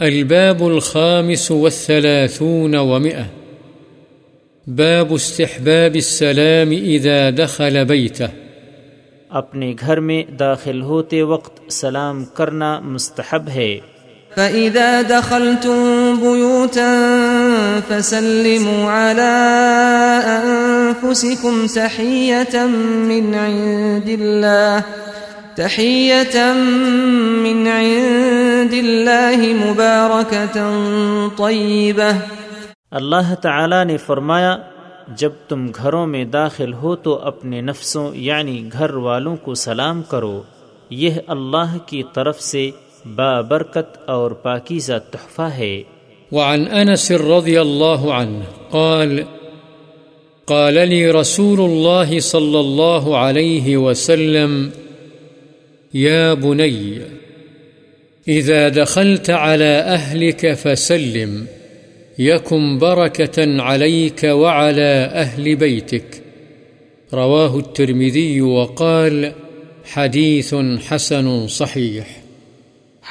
الباب الخامس والثلاثون ومئة. باب استحباب السلام إذا دخل بيته. اپنے گھر میں داخل ہوتے وقت سلام کرنا مستحب ہے۔ فإذا دخلتم بيوتا فسلموا على أنفسكم تحية من عند الله تحية من عند الله مباركة طيبة۔ اللہ تعالی نے فرمایا جب تم گھروں میں داخل ہو تو اپنے نفسوں یعنی گھر والوں کو سلام کرو۔ یہ اللہ کی طرف سے بابرکت اور پاکیزہ تحفہ ہے۔ وعن أنس رضي الله عنه قال قال لي رسول الله صلى الله عليه وسلم يا بني إذا دخلت على أهلك فسلم، يكن بركة عليك وعلى أهل بيتك. رواه الترمذي وقال حديث حسن صحيح.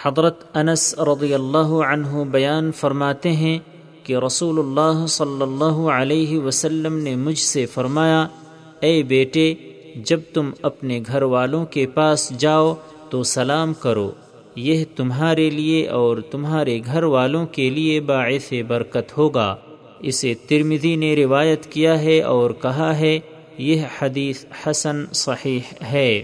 حضرت انس رضی اللہ عنہ بیان فرماتے ہیں کہ رسول اللہ صلی اللہ علیہ وسلم نے مجھ سے فرمایا، اے بیٹے، جب تم اپنے گھر والوں کے پاس جاؤ تو سلام کرو۔ یہ تمہارے لیے اور تمہارے گھر والوں کے لیے باعث برکت ہوگا۔ اسے ترمزی نے روایت کیا ہے اور کہا ہے، یہ حدیث حسن صحیح ہے۔